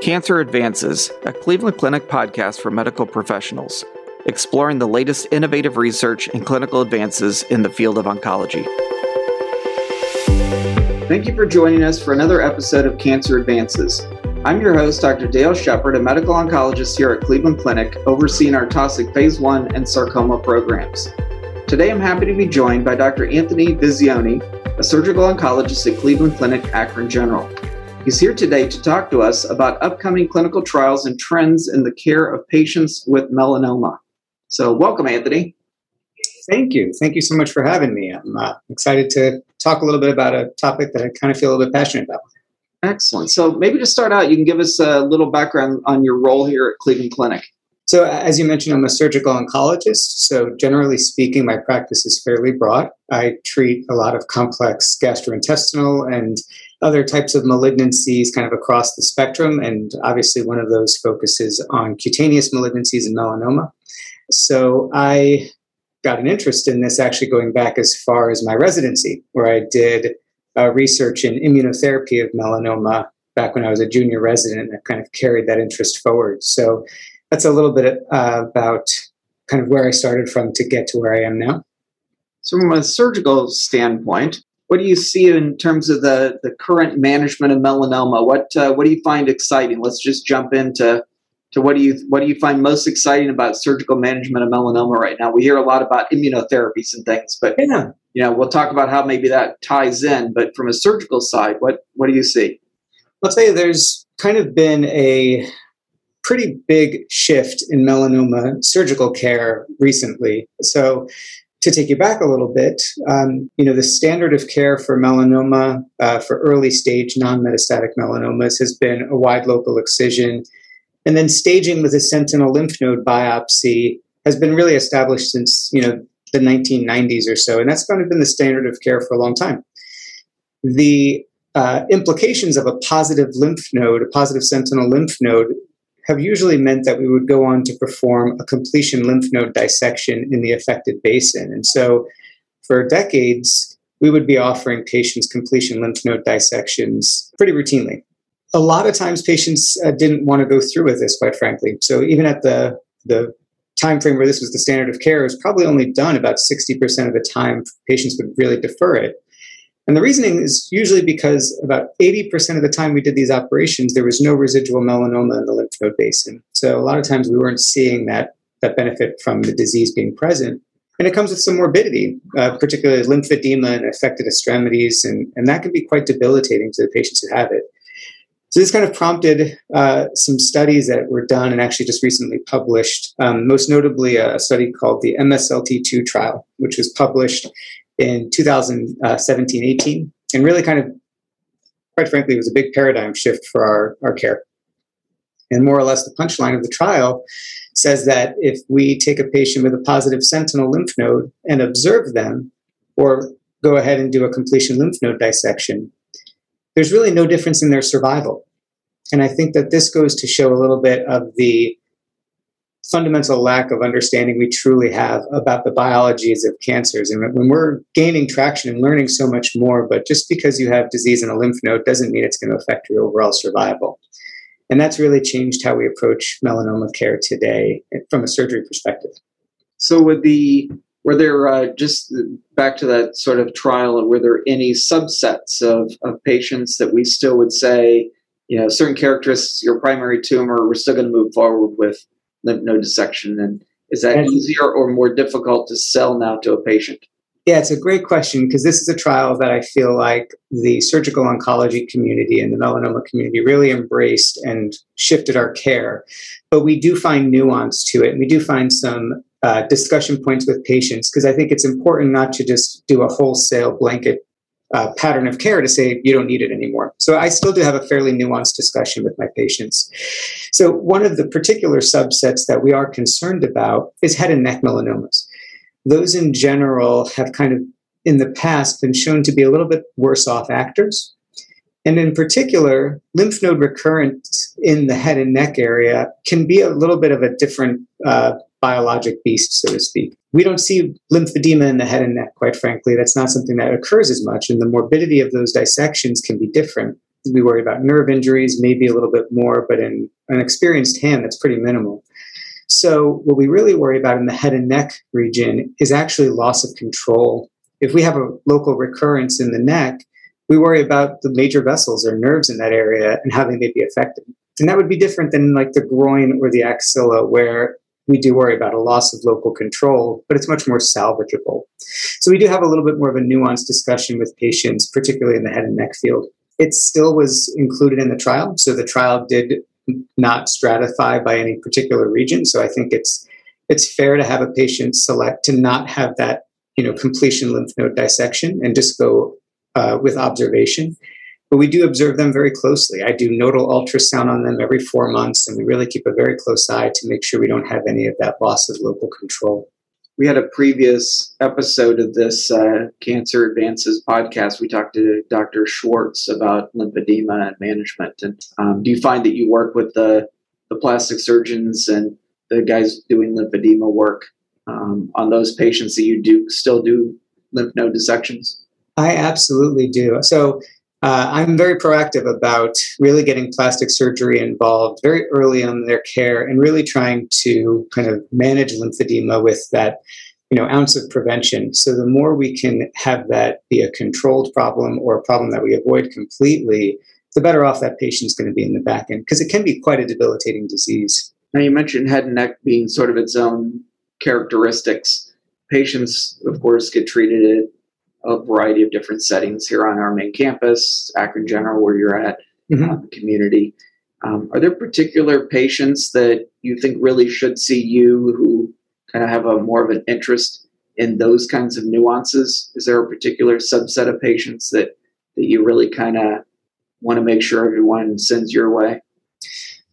Cancer Advances, a Cleveland Clinic podcast for medical professionals, exploring the latest innovative research and clinical advances in the field of oncology. Thank you for joining us for another episode of Cancer Advances. I'm your host, Dr. Dale Shepard, a medical oncologist here at Cleveland Clinic, overseeing our Taussig Phase 1 and sarcoma programs. Today I'm happy to be joined by Dr. Anthony Visioni, a surgical oncologist at Cleveland Clinic, Akron General. He's here today to talk to us about upcoming clinical trials and trends in the care of patients with melanoma. So, welcome, Anthony. Thank you. Thank you so much for having me. I'm uh, excited to talk a little bit about a topic that I kind of feel a little bit passionate about. Excellent. So, maybe to start out, you can give us a little background on your role here at Cleveland Clinic. So, as you mentioned, I'm a surgical oncologist. So, generally speaking, my practice is fairly broad. I treat a lot of complex gastrointestinal and other types of malignancies kind of across the spectrum. And obviously, one of those focuses on cutaneous malignancies and melanoma. So I got an interest in this actually going back as far as my residency, where I did uh, research in immunotherapy of melanoma back when I was a junior resident. And I've kind of carried that interest forward. So that's a little bit uh, about kind of where I started from to get to where I am now. So, from a surgical standpoint, what do you see in terms of the, the current management of melanoma? What uh, what do you find exciting? Let's just jump into to what do you what do you find most exciting about surgical management of melanoma right now? We hear a lot about immunotherapies and things, but yeah. you know we'll talk about how maybe that ties in. But from a surgical side, what what do you see? Tell you, there's kind of been a pretty big shift in melanoma surgical care recently. So to take you back a little bit, um, you know, the standard of care for melanoma, uh, for early stage non metastatic melanomas, has been a wide local excision. And then staging with a sentinel lymph node biopsy has been really established since, you know, the 1990s or so. And that's kind of been the standard of care for a long time. The uh, implications of a positive lymph node, a positive sentinel lymph node, have usually meant that we would go on to perform a completion lymph node dissection in the affected basin. And so for decades, we would be offering patients completion lymph node dissections pretty routinely. A lot of times patients uh, didn't want to go through with this, quite frankly. So even at the, the time frame where this was the standard of care, it was probably only done about 60% of the time patients would really defer it. And the reasoning is usually because about 80% of the time we did these operations, there was no residual melanoma in the lymph node basin. So a lot of times we weren't seeing that, that benefit from the disease being present. And it comes with some morbidity, uh, particularly lymphedema and affected extremities, and, and that can be quite debilitating to the patients who have it. So this kind of prompted uh, some studies that were done and actually just recently published, um, most notably a study called the MSLT2 trial, which was published in 2017 18 and really kind of quite frankly it was a big paradigm shift for our, our care. And more or less the punchline of the trial says that if we take a patient with a positive sentinel lymph node and observe them or go ahead and do a completion lymph node dissection there's really no difference in their survival. And i think that this goes to show a little bit of the fundamental lack of understanding we truly have about the biologies of cancers. And when we're gaining traction and learning so much more, but just because you have disease in a lymph node doesn't mean it's going to affect your overall survival. And that's really changed how we approach melanoma care today from a surgery perspective. So, with the were there uh, just back to that sort of trial, were there any subsets of, of patients that we still would say, you know, certain characteristics, your primary tumor, we're still going to move forward with lymph node dissection? And is that easier or more difficult to sell now to a patient? Yeah, it's a great question because this is a trial that I feel like the surgical oncology community and the melanoma community really embraced and shifted our care. But we do find nuance to it, and we do find some uh, discussion points with patients because I think it's important not to just do a wholesale blanket uh, pattern of care to say you don't need it anymore. So I still do have a fairly nuanced discussion with my patients. So one of the particular subsets that we are concerned about is head and neck melanomas. Those in general have kind of in the past been shown to be a little bit worse off actors. And in particular, lymph node recurrence in the head and neck area can be a little bit of a different uh, biologic beast, so to speak. We don't see lymphedema in the head and neck, quite frankly. That's not something that occurs as much, and the morbidity of those dissections can be different. We worry about nerve injuries, maybe a little bit more, but in an experienced hand, that's pretty minimal. So, what we really worry about in the head and neck region is actually loss of control. If we have a local recurrence in the neck, we worry about the major vessels or nerves in that area and how they may be affected. And that would be different than like the groin or the axilla, where we do worry about a loss of local control, but it's much more salvageable. So we do have a little bit more of a nuanced discussion with patients, particularly in the head and neck field. It still was included in the trial. So the trial did not stratify by any particular region. So I think it's it's fair to have a patient select to not have that you know completion lymph node dissection and just go uh, with observation. But we do observe them very closely. I do nodal ultrasound on them every four months, and we really keep a very close eye to make sure we don't have any of that loss of local control we had a previous episode of this uh, Cancer Advances podcast. We talked to Dr. Schwartz about lymphedema and management. And um, do you find that you work with the, the plastic surgeons and the guys doing lymphedema work um, on those patients that you do still do lymph node dissections? I absolutely do. So uh, I'm very proactive about really getting plastic surgery involved very early on in their care and really trying to kind of manage lymphedema with that you know ounce of prevention. So the more we can have that be a controlled problem or a problem that we avoid completely the better off that patient's going to be in the back end because it can be quite a debilitating disease. Now you mentioned head and neck being sort of its own characteristics. Patients of course get treated a variety of different settings here on our main campus, Akron General, where you're at, mm-hmm. uh, community. Um, are there particular patients that you think really should see you who kind of have a more of an interest in those kinds of nuances? Is there a particular subset of patients that that you really kind of want to make sure everyone sends your way?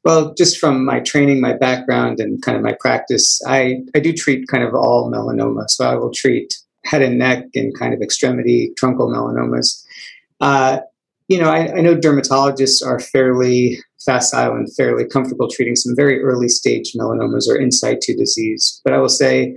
Well, just from my training, my background, and kind of my practice, I, I do treat kind of all melanoma. So I will treat head and neck and kind of extremity truncal melanomas. Uh, you know, I, I, know dermatologists are fairly facile and fairly comfortable treating some very early stage melanomas or in situ disease. But I will say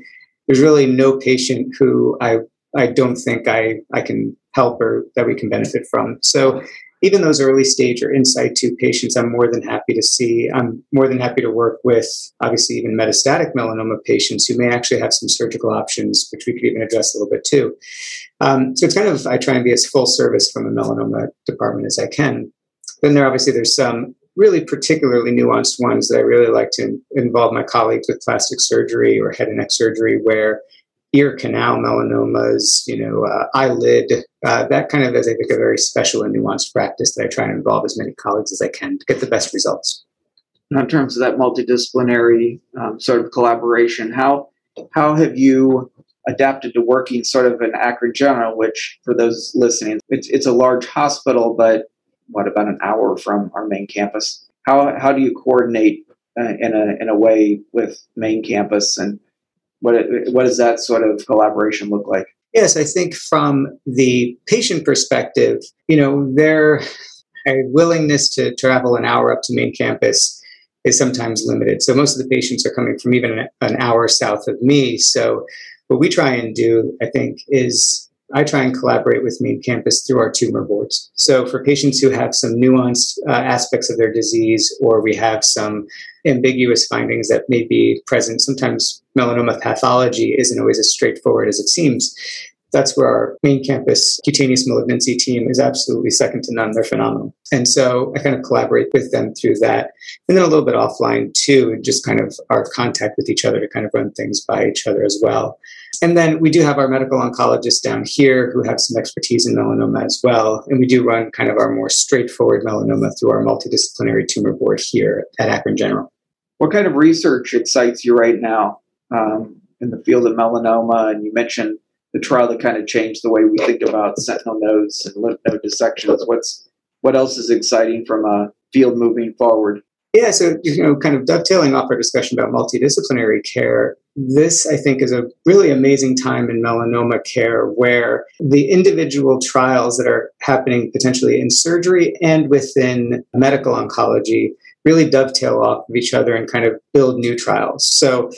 there's really no patient who I, I don't think I, I can help or that we can benefit from. So even those early stage or in situ patients, I'm more than happy to see. I'm more than happy to work with, obviously, even metastatic melanoma patients who may actually have some surgical options, which we could even address a little bit too. Um, so it's kind of, I try and be as full service from a melanoma department as I can. Then there obviously there's some really particularly nuanced ones that I really like to involve my colleagues with plastic surgery or head and neck surgery where ear canal melanomas, you know, uh, eyelid, uh, that kind of is, I think, a very special and nuanced practice that I try and involve as many colleagues as I can to get the best results. In terms of that multidisciplinary um, sort of collaboration, how how have you adapted to working sort of in Akron General, which for those listening, it's it's a large hospital, but what about an hour from our main campus? How how do you coordinate uh, in a in a way with main campus and what it, what does that sort of collaboration look like? Yes, I think from the patient perspective, you know, their willingness to travel an hour up to main campus is sometimes limited. So most of the patients are coming from even an hour south of me. So what we try and do, I think, is I try and collaborate with main campus through our tumor boards. So for patients who have some nuanced uh, aspects of their disease, or we have some ambiguous findings that may be present, sometimes melanoma pathology isn't always as straightforward as it seems that's where our main campus cutaneous malignancy team is absolutely second to none. They're phenomenal. And so I kind of collaborate with them through that. And then a little bit offline too, and just kind of our contact with each other to kind of run things by each other as well. And then we do have our medical oncologists down here who have some expertise in melanoma as well. And we do run kind of our more straightforward melanoma through our multidisciplinary tumor board here at Akron General. What kind of research excites you right now um, in the field of melanoma? And you mentioned the trial that kind of changed the way we think about sentinel nodes and lymph node dissections. What's what else is exciting from a field moving forward? Yeah, so you know, kind of dovetailing off our discussion about multidisciplinary care, this I think is a really amazing time in melanoma care where the individual trials that are happening potentially in surgery and within medical oncology really dovetail off of each other and kind of build new trials. So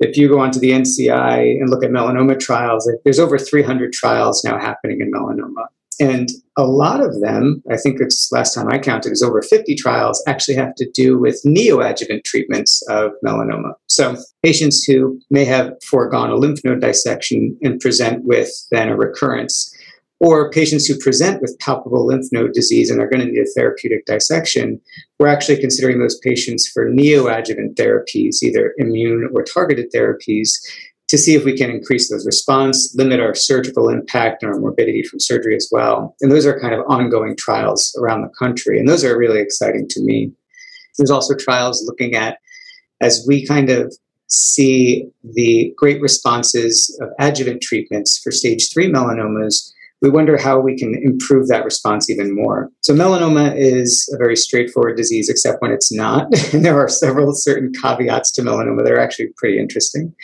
if you go onto the NCI and look at melanoma trials, there's over 300 trials now happening in melanoma. And a lot of them, I think it's last time I counted, is over 50 trials actually have to do with neoadjuvant treatments of melanoma. So patients who may have foregone a lymph node dissection and present with then a recurrence, or patients who present with palpable lymph node disease and are going to need a therapeutic dissection, we're actually considering those patients for neoadjuvant therapies, either immune or targeted therapies, to see if we can increase those response, limit our surgical impact and our morbidity from surgery as well. And those are kind of ongoing trials around the country. And those are really exciting to me. There's also trials looking at as we kind of see the great responses of adjuvant treatments for stage three melanomas, we wonder how we can improve that response even more. So, melanoma is a very straightforward disease, except when it's not. and there are several certain caveats to melanoma that are actually pretty interesting.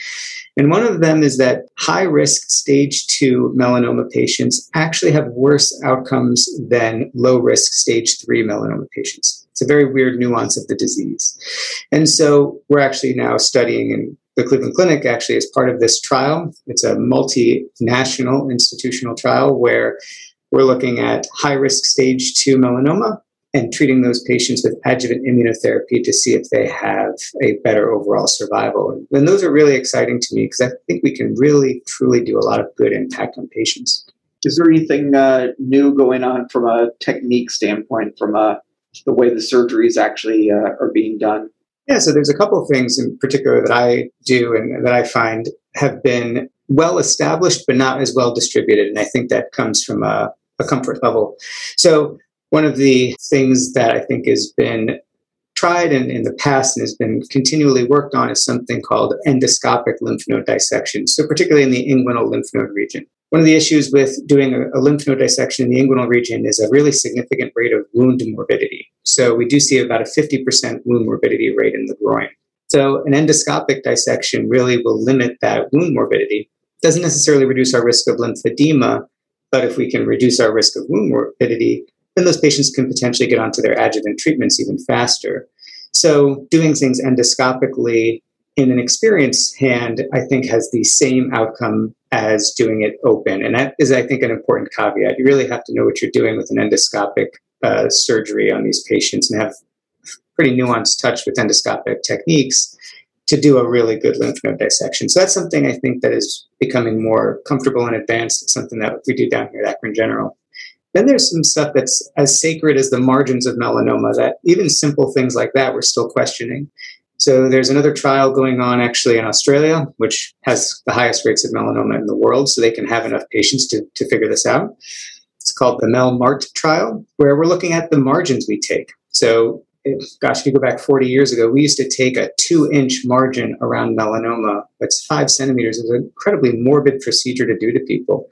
And one of them is that high risk stage two melanoma patients actually have worse outcomes than low risk stage three melanoma patients. It's a very weird nuance of the disease. And so we're actually now studying in the Cleveland Clinic, actually, is part of this trial. It's a multinational institutional trial where we're looking at high risk stage two melanoma and treating those patients with adjuvant immunotherapy to see if they have a better overall survival. And those are really exciting to me because I think we can really, truly do a lot of good impact on patients. Is there anything uh, new going on from a technique standpoint, from uh, the way the surgeries actually uh, are being done? Yeah, so there's a couple of things in particular that I do and that I find have been well established but not as well distributed. And I think that comes from a, a comfort level. So one of the things that I think has been tried in, in the past and has been continually worked on is something called endoscopic lymph node dissection, so particularly in the inguinal lymph node region. One of the issues with doing a, a lymph node dissection in the inguinal region is a really significant rate of wound morbidity. So we do see about a 50% wound morbidity rate in the groin. So an endoscopic dissection really will limit that wound morbidity. Doesn't necessarily reduce our risk of lymphedema, but if we can reduce our risk of wound morbidity, then those patients can potentially get onto their adjuvant treatments even faster. So, doing things endoscopically in an experienced hand, I think, has the same outcome as doing it open. And that is, I think, an important caveat. You really have to know what you're doing with an endoscopic uh, surgery on these patients and have pretty nuanced touch with endoscopic techniques to do a really good lymph node dissection. So that's something I think that is becoming more comfortable and advanced. It's something that we do down here at Akron General. Then there's some stuff that's as sacred as the margins of melanoma that even simple things like that we're still questioning. So there's another trial going on actually in Australia, which has the highest rates of melanoma in the world, so they can have enough patients to, to figure this out. It's called the MEL-MART trial, where we're looking at the margins we take. So, if, gosh, if you go back 40 years ago, we used to take a two inch margin around melanoma. That's five centimeters. It was an incredibly morbid procedure to do to people.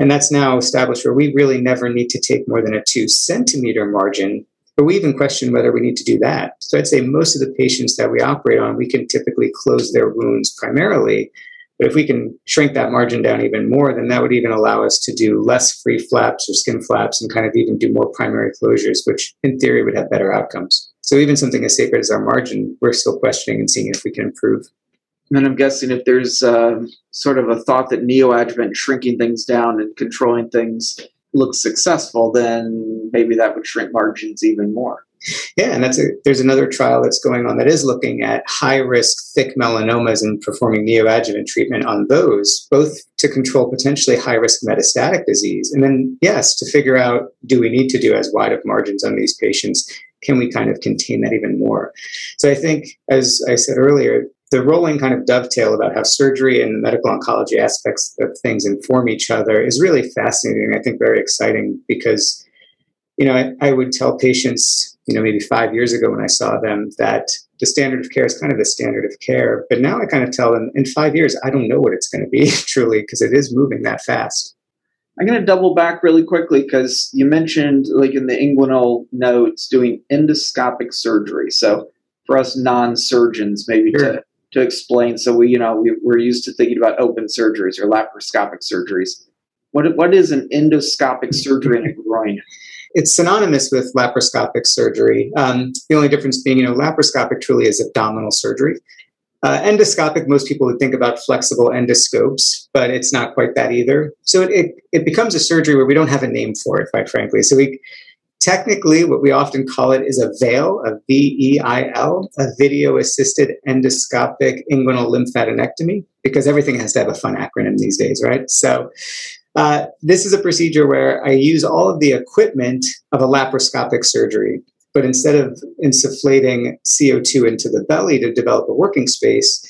And that's now established where we really never need to take more than a two centimeter margin, but we even question whether we need to do that. So I'd say most of the patients that we operate on, we can typically close their wounds primarily. But if we can shrink that margin down even more, then that would even allow us to do less free flaps or skin flaps and kind of even do more primary closures, which in theory would have better outcomes. So even something as sacred as our margin, we're still questioning and seeing if we can improve. And then I'm guessing if there's uh, sort of a thought that neoadjuvant shrinking things down and controlling things looks successful, then maybe that would shrink margins even more. Yeah, and that's a, there's another trial that's going on that is looking at high risk thick melanomas and performing neoadjuvant treatment on those, both to control potentially high risk metastatic disease, and then yes, to figure out do we need to do as wide of margins on these patients? Can we kind of contain that even more? So I think, as I said earlier, the rolling kind of dovetail about how surgery and the medical oncology aspects of things inform each other is really fascinating. I think very exciting because, you know, I, I, would tell patients, you know, maybe five years ago when I saw them that the standard of care is kind of the standard of care. But now I kind of tell them in five years, I don't know what it's going to be truly because it is moving that fast. I'm going to double back really quickly because you mentioned, like in the inguinal nodes, doing endoscopic surgery. So for us non surgeons, maybe sure. to to explain. So we, you know, we, we're used to thinking about open surgeries or laparoscopic surgeries. What what is an endoscopic surgery in a groin? It's synonymous with laparoscopic surgery. Um, the only difference being, you know, laparoscopic truly is abdominal surgery. Uh, endoscopic, most people would think about flexible endoscopes, but it's not quite that either. So it, it, it becomes a surgery where we don't have a name for it, quite frankly. So we technically, what we often call it is a VEIL, a V E I L, a video assisted endoscopic inguinal lymphadenectomy, because everything has to have a fun acronym these days, right? So uh, this is a procedure where I use all of the equipment of a laparoscopic surgery. But instead of insufflating CO2 into the belly to develop a working space,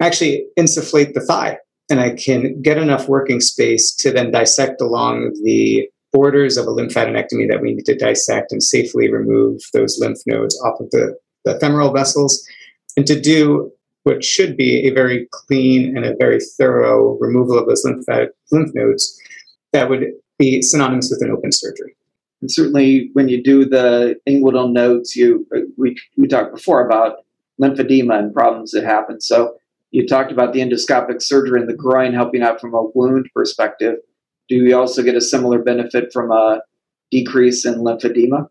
I actually insufflate the thigh. And I can get enough working space to then dissect along the borders of a lymphadenectomy that we need to dissect and safely remove those lymph nodes off of the, the femoral vessels and to do what should be a very clean and a very thorough removal of those lymphatic lymph nodes that would be synonymous with an open surgery. And certainly, when you do the inguinal nodes, you we we talked before about lymphedema and problems that happen. So you talked about the endoscopic surgery in the groin helping out from a wound perspective. Do we also get a similar benefit from a decrease in lymphedema?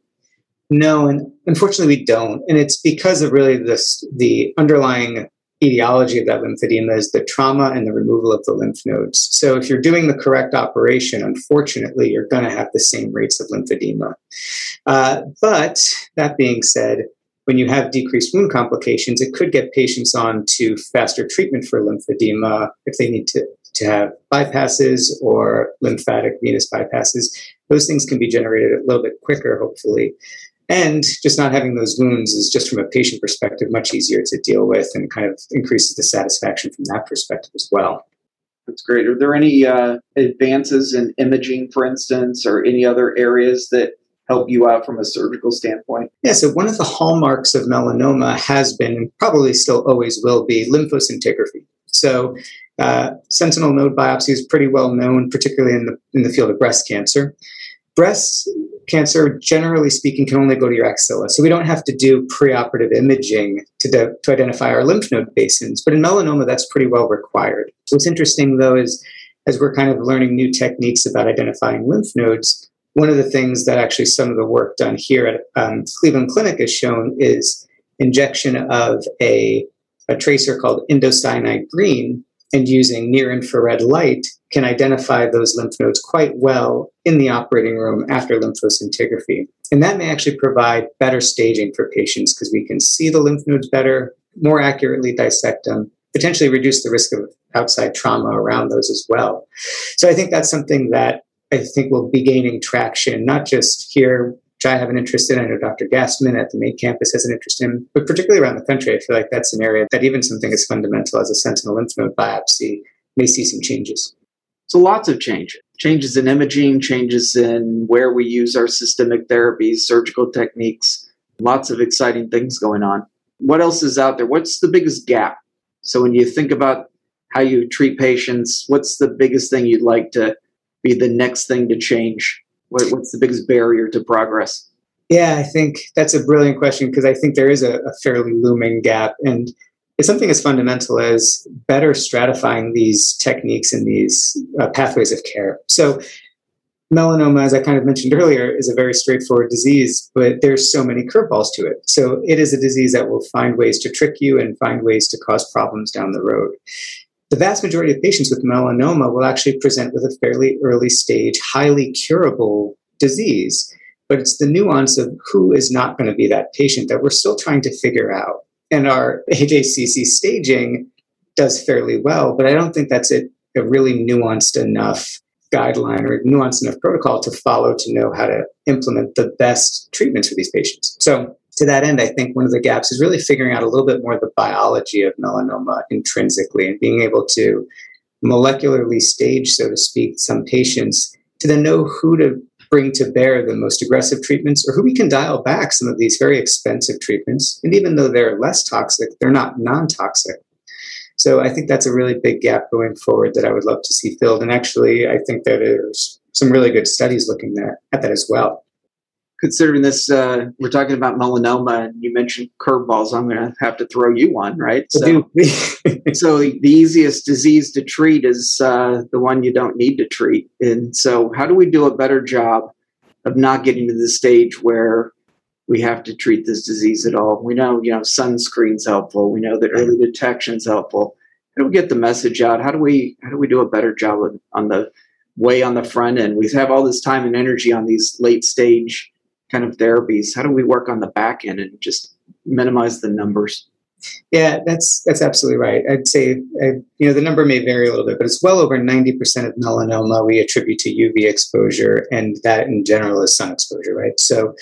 No, and unfortunately we don't. And it's because of really this the underlying etiology of that lymphedema is the trauma and the removal of the lymph nodes. So if you're doing the correct operation, unfortunately, you're going to have the same rates of lymphedema. Uh, but that being said, when you have decreased wound complications, it could get patients on to faster treatment for lymphedema if they need to, to have bypasses or lymphatic venous bypasses. Those things can be generated a little bit quicker, hopefully. And just not having those wounds is just from a patient perspective much easier to deal with and kind of increases the satisfaction from that perspective as well. That's great. Are there any uh, advances in imaging, for instance, or any other areas that help you out from a surgical standpoint? Yeah, so one of the hallmarks of melanoma has been, and probably still always will be, lymphoscintigraphy. So, uh, sentinel node biopsy is pretty well known, particularly in the in the field of breast cancer. Breast cancer, generally speaking, can only go to your axilla. So we don't have to do preoperative imaging to, de- to identify our lymph node basins. But in melanoma, that's pretty well required. What's interesting, though, is as we're kind of learning new techniques about identifying lymph nodes, one of the things that actually some of the work done here at um, Cleveland Clinic has shown is injection of a, a tracer called indocyanine green and using near infrared light can identify those lymph nodes quite well in the operating room after lymphoscintigraphy. And that may actually provide better staging for patients because we can see the lymph nodes better, more accurately dissect them, potentially reduce the risk of outside trauma around those as well. So I think that's something that I think will be gaining traction, not just here which I have an interest in. I know Dr. Gastman at the main campus has an interest in, but particularly around the country, I feel like that's an area that even something as fundamental as a sentinel lymph node biopsy may see some changes. So lots of changes. Changes in imaging, changes in where we use our systemic therapies, surgical techniques, lots of exciting things going on. What else is out there? What's the biggest gap? So when you think about how you treat patients, what's the biggest thing you'd like to be the next thing to change what, what's the biggest barrier to progress? Yeah, I think that's a brilliant question because I think there is a, a fairly looming gap. And it's something as fundamental as better stratifying these techniques and these uh, pathways of care. So, melanoma, as I kind of mentioned earlier, is a very straightforward disease, but there's so many curveballs to it. So, it is a disease that will find ways to trick you and find ways to cause problems down the road the vast majority of patients with melanoma will actually present with a fairly early stage, highly curable disease. But it's the nuance of who is not going to be that patient that we're still trying to figure out. And our AJCC staging does fairly well, but I don't think that's a, a really nuanced enough guideline or nuanced enough protocol to follow to know how to implement the best treatments for these patients. So to that end, I think one of the gaps is really figuring out a little bit more the biology of melanoma intrinsically and being able to molecularly stage, so to speak, some patients to then know who to bring to bear the most aggressive treatments or who we can dial back some of these very expensive treatments. And even though they're less toxic, they're not non toxic. So I think that's a really big gap going forward that I would love to see filled. And actually, I think that there's some really good studies looking at, at that as well considering this, uh, we're talking about melanoma, and you mentioned curveballs. I'm going to have to throw you one, right? So, so the easiest disease to treat is uh, the one you don't need to treat. And so, how do we do a better job of not getting to the stage where we have to treat this disease at all. We know, you know, sunscreen's helpful. We know that early detection's helpful. How do we get the message out? How do we how do we do a better job on the way on the front end? We have all this time and energy on these late stage kind of therapies. How do we work on the back end and just minimize the numbers? Yeah, that's that's absolutely right. I'd say uh, you know the number may vary a little bit, but it's well over ninety percent of melanoma we attribute to UV exposure, and that in general is sun exposure, right? So,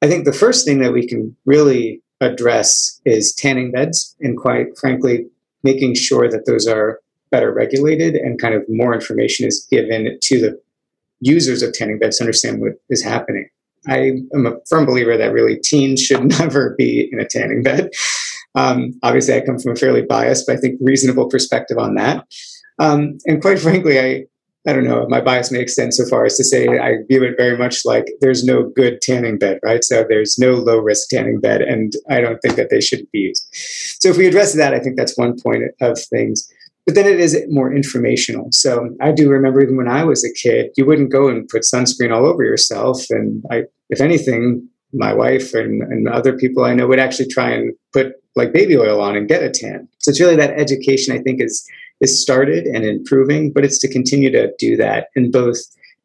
I think the first thing that we can really address is tanning beds, and quite frankly, making sure that those are better regulated and kind of more information is given to the users of tanning beds to understand what is happening. I am a firm believer that really teens should never be in a tanning bed. Um, obviously, I come from a fairly biased, but I think reasonable perspective on that. Um, and quite frankly, I I don't know, my bias may extend so far as to say I view it very much like there's no good tanning bed, right? So there's no low risk tanning bed, and I don't think that they should be used. So if we address that, I think that's one point of things. But then it is more informational. So I do remember even when I was a kid, you wouldn't go and put sunscreen all over yourself. And I, if anything, my wife and, and other people I know would actually try and put like baby oil on and get a tan. So it's really that education I think is is started and improving, but it's to continue to do that in both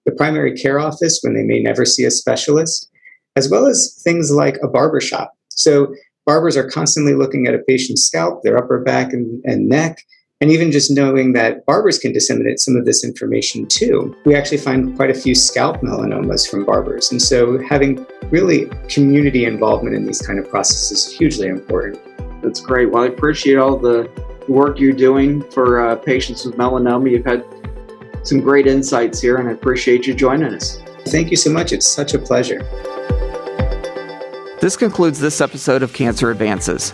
the primary care office when they may never see a specialist, as well as things like a barber shop. So barbers are constantly looking at a patient's scalp, their upper back and, and neck, and even just knowing that barbers can disseminate some of this information too. We actually find quite a few scalp melanomas from barbers. And so having really community involvement in these kind of processes is hugely important. That's great. Well, I appreciate all the work you're doing for uh, patients with melanoma. You've had some great insights here, and I appreciate you joining us. Thank you so much. It's such a pleasure. This concludes this episode of Cancer Advances.